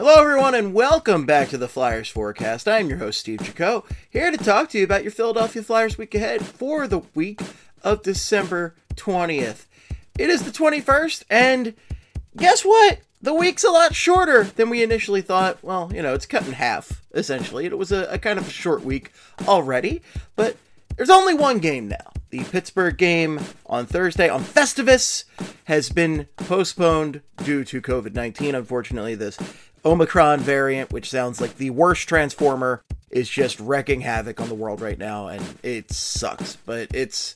Hello, everyone, and welcome back to the Flyers Forecast. I'm your host, Steve Jaco, here to talk to you about your Philadelphia Flyers week ahead for the week of December 20th. It is the 21st, and guess what? The week's a lot shorter than we initially thought. Well, you know, it's cut in half, essentially. It was a, a kind of a short week already, but there's only one game now. The Pittsburgh game on Thursday on Festivus has been postponed due to COVID 19. Unfortunately, this Omicron variant, which sounds like the worst transformer, is just wrecking havoc on the world right now, and it sucks. But it's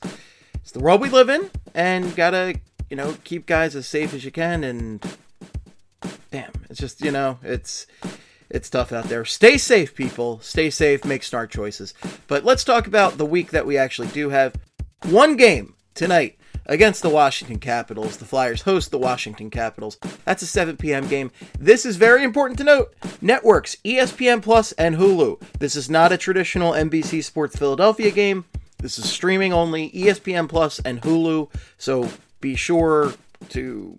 it's the world we live in, and gotta you know keep guys as safe as you can. And damn, it's just you know it's it's tough out there. Stay safe, people. Stay safe. Make smart choices. But let's talk about the week that we actually do have. One game tonight against the Washington Capitals. The Flyers host the Washington Capitals. That's a 7 p.m. game. This is very important to note. Networks, ESPN Plus, and Hulu. This is not a traditional NBC Sports Philadelphia game. This is streaming only, ESPN Plus and Hulu. So be sure to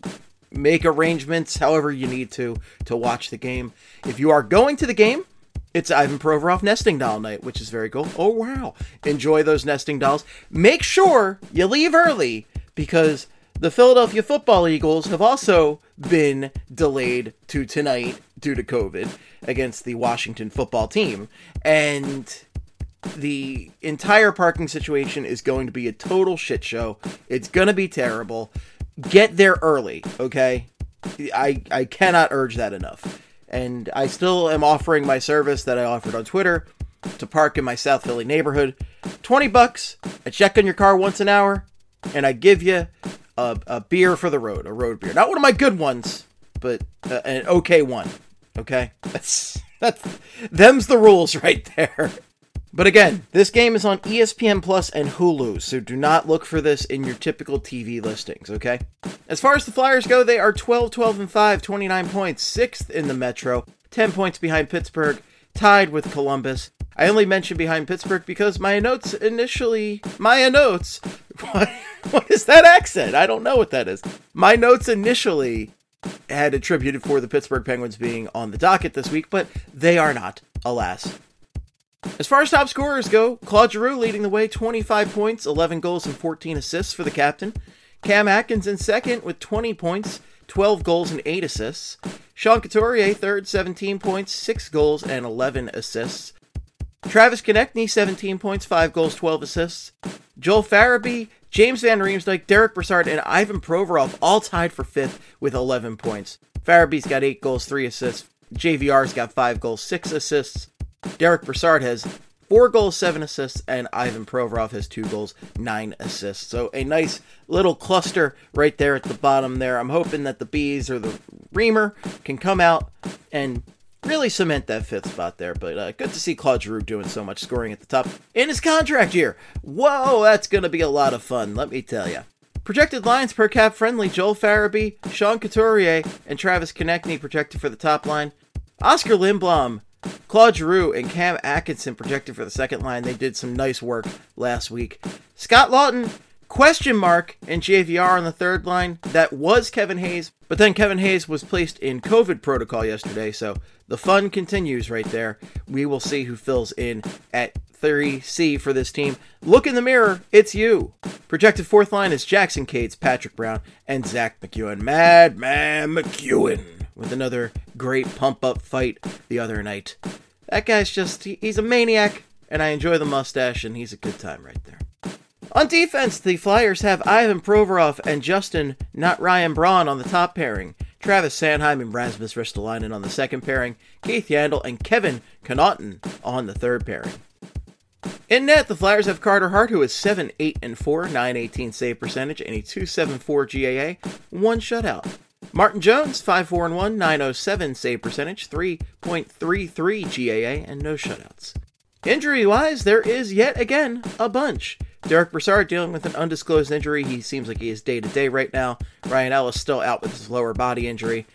make arrangements however you need to to watch the game. If you are going to the game, it's Ivan Provorov nesting doll night, which is very cool. Oh wow. Enjoy those nesting dolls. Make sure you leave early because the Philadelphia Football Eagles have also been delayed to tonight due to COVID against the Washington football team. And the entire parking situation is going to be a total shit show. It's going to be terrible. Get there early, okay? I I cannot urge that enough. And I still am offering my service that I offered on Twitter to park in my South Philly neighborhood. 20 bucks. I check on your car once an hour and I give you a, a beer for the road, a road beer. Not one of my good ones, but uh, an okay one. Okay? That's that's them's the rules right there. But again, this game is on ESPN Plus and Hulu, so do not look for this in your typical TV listings, okay? As far as the Flyers go, they are 12 12 and 5, 29 points, 6th in the Metro, 10 points behind Pittsburgh, tied with Columbus. I only mentioned behind Pittsburgh because my notes initially, my notes, what, what is that accent? I don't know what that is. My notes initially had attributed for the Pittsburgh Penguins being on the docket this week, but they are not, alas. As far as top scorers go, Claude Giroux leading the way, 25 points, 11 goals, and 14 assists for the captain. Cam Atkins in second with 20 points, 12 goals, and 8 assists. Sean Couturier third, 17 points, 6 goals, and 11 assists. Travis Konecny, 17 points, 5 goals, 12 assists. Joel Farabee, James Van Riemsdyk, Derek Brassard, and Ivan Provorov all tied for fifth with 11 points. Farabee's got 8 goals, 3 assists. JVR's got 5 goals, 6 assists. Derek Brassard has four goals, seven assists, and Ivan Provorov has two goals, nine assists. So a nice little cluster right there at the bottom there. I'm hoping that the Bees or the Reamer can come out and really cement that fifth spot there. But uh, good to see Claude Giroux doing so much scoring at the top in his contract year. Whoa, that's going to be a lot of fun, let me tell you. Projected lines per cap friendly Joel Farabee, Sean Couturier, and Travis Konecny projected for the top line. Oskar Lindblom Claude Giroux and Cam Atkinson projected for the second line. They did some nice work last week. Scott Laughton, question mark, and JVR on the third line. That was Kevin Hayes, but then Kevin Hayes was placed in COVID protocol yesterday, so the fun continues right there. We will see who fills in at 3C for this team. Look in the mirror, it's you. Projected fourth line is Jackson Cates, Patrick Brown, and Zach MacEwen. Madman MacEwen. With another great pump up fight the other night. That guy's just, he, he's a maniac, and I enjoy the mustache, and he's a good time right there. On defense, the Flyers have Ivan Provorov and Justin, not Ryan Braun, on the top pairing. Travis Sanheim and Rasmus Ristolainen on the second pairing. Keith Yandle and Kevin Connauton on the third pairing. In net, the Flyers have Carter Hart, who is 7 8 and 4, 918 save percentage, and a 274 GAA, one shutout. Martin Jones, 5 4 and 1, 907 save percentage, 3.33 GAA, and no shutouts. Injury wise, there is yet again a bunch. Derek Brassard dealing with an undisclosed injury. He seems like he is day to day right now. Ryan Ellis still out with his lower body injury.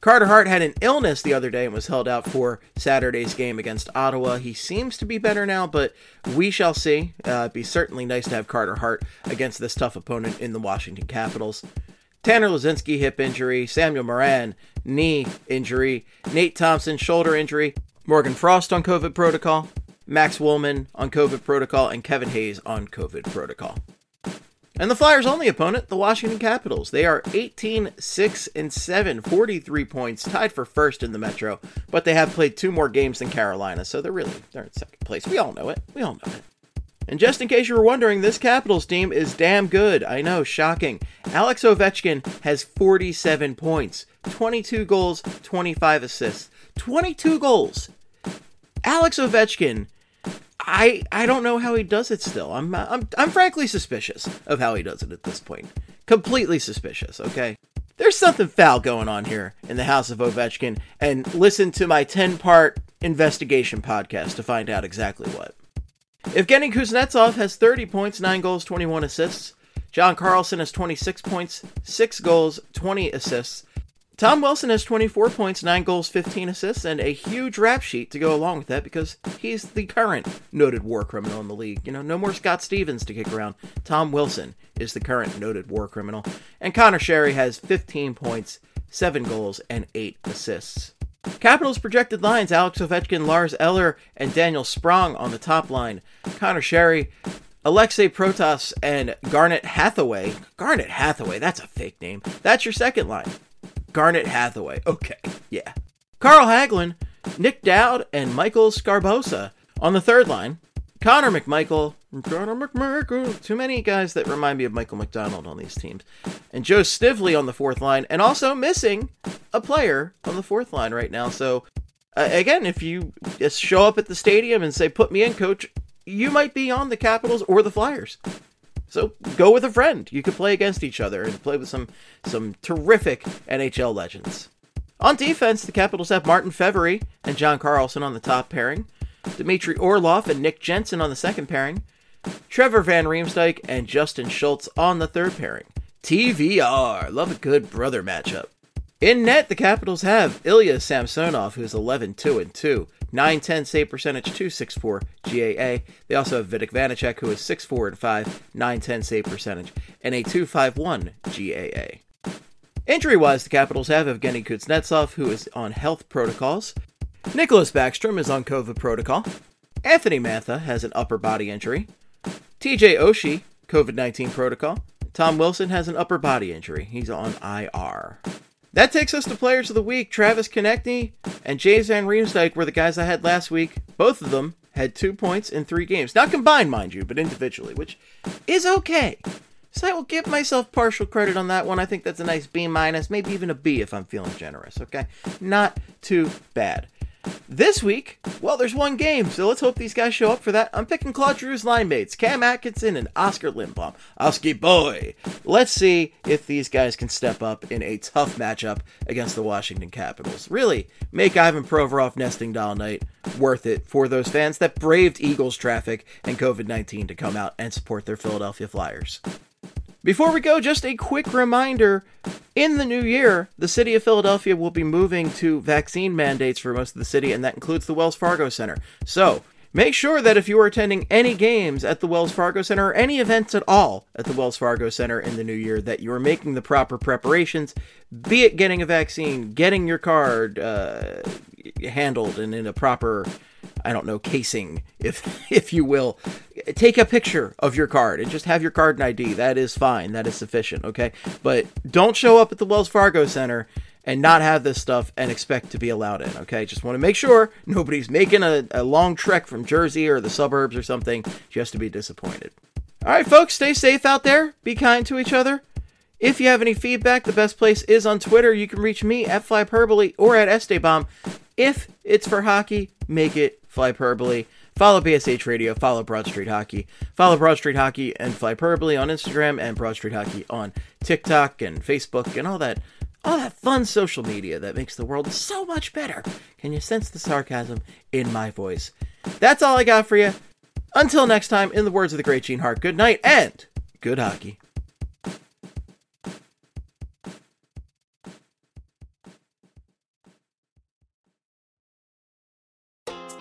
Carter Hart had an illness the other day and was held out for Saturday's game against Ottawa. He seems to be better now, but we shall see. Uh, it'd be certainly nice to have Carter Hart against this tough opponent in the Washington Capitals. Tanner Laczynski hip injury, Samuel Morin, knee injury, Nate Thompson shoulder injury, Morgan Frost on COVID protocol, Max Willman on COVID protocol, and Kevin Hayes on COVID protocol. And the Flyers' only opponent, the Washington Capitals. They are 18 6 and 7, 43 points, tied for first in the Metro, but they have played two more games than Carolina, so they're really they're in second place. We all know it. We all know it. And just in case you were wondering, this Capitals team is damn good. I know, shocking. Alex Ovechkin has 47 points, 22 goals, 25 assists. 22 goals. Alex Ovechkin I I don't know how he does it still. I'm I'm I'm frankly suspicious of how he does it at this point. Completely suspicious, okay? There's something foul going on here in the house of Ovechkin and listen to my 10-part investigation podcast to find out exactly what. Evgeny Kuznetsov has 30 points, 9 goals, 21 assists. John Carlson has 26 points, 6 goals, 20 assists. Tom Wilson has 24 points, 9 goals, 15 assists, and a huge rap sheet to go along with that because he's the current noted war criminal in the league. You know, no more Scott Stevens to kick around. Tom Wilson is the current noted war criminal. And Conor Sheary has 15 points, 7 goals, and 8 assists. Capitals projected lines Alex Ovechkin, Lars Eller, and Daniel Sprong on the top line. Conor Sheary, Alexei Protas, and Garnet Hathaway. Garnet Hathaway, that's a fake name. That's your second line. Garnet Hathaway. Okay, yeah. Carl Hagelin, Nic Dowd, and Michael Sgarbossa on the third line. Connor McMichael, Connor McMichael, too many guys that remind me of Michael McDonald on these teams. And Joe Snively on the fourth line, and also missing a player on the fourth line right now. So, uh, again, if you just show up at the stadium and say, put me in, coach, you might be on the Capitals or the Flyers. So go with a friend. You could play against each other and play with some some terrific NHL legends. On defense, the Capitals have Martin Fehervary and John Carlson on the top pairing, Dmitry Orlov and Nick Jensen on the second pairing, Trevor Van Riemsdyk and Justin Schultz on the third pairing. TVR, love a good brother matchup. In net, the Capitals have Ilya Samsonov, who's 11 2 and 2, 910 save percentage, 264 GAA. They also have Vitek Vanacek, who is 6'4 and 5, 910 save percentage, and a 251 GAA. Injury wise, the Capitals have Evgeny Kuznetsov, who is on health protocols. Nicklas Backstrom is on COVID protocol. Anthony Mantha has an upper body injury. TJ Oshie, COVID 19 protocol. Tom Wilson has an upper body injury. He's on IR. That takes us to players of the week. Travis Konecny and James Van Riemsdyk were the guys I had last week. Both of them had two points in three games. Not combined, mind you, but individually, which is okay. So I will give myself partial credit on that one. I think that's a nice B minus, maybe even a B if I'm feeling generous, okay? Not too bad. This week, well, there's one game, so let's hope these guys show up for that. I'm picking Claude Giroux's line mates, Cam Atkinson and Oskar Lindblom. Oski boy! Let's see if these guys can step up in a tough matchup against the Washington Capitals. Really, make Ivan Provorov nesting doll night worth it for those fans that braved Eagles traffic and COVID 19 to come out and support their Philadelphia Flyers. Before we go, just a quick reminder in the new year, the city of Philadelphia will be moving to vaccine mandates for most of the city, and that includes the Wells Fargo Center. So, make sure that if you are attending any games at the Wells Fargo Center or any events at all at the Wells Fargo Center in the new year, that you are making the proper preparations, be it getting a vaccine, getting your card uh, handled and in a proper I don't know, casing, if if you will. Take a picture of your card and just have your card and ID. That is fine. That is sufficient, okay? But don't show up at the Wells Fargo Center and not have this stuff and expect to be allowed in. Okay, just want to make sure nobody's making a, a long trek from Jersey or the suburbs or something just to be disappointed. All right, folks, stay safe out there. Be kind to each other. If you have any feedback, the best place is on Twitter. You can reach me at Flyperbole or at Estebomb. If it's for hockey, make it Flyperbole. Follow BSH Radio, follow Broad Street Hockey, follow Broad Street Hockey and Flyperbole on Instagram and Broad Street Hockey on TikTok and Facebook and all that all that fun social media that makes the world so much better. Can you sense the sarcasm in my voice? That's all I got for you. Until next time, in the words of the great Gene Hart, good night and good hockey.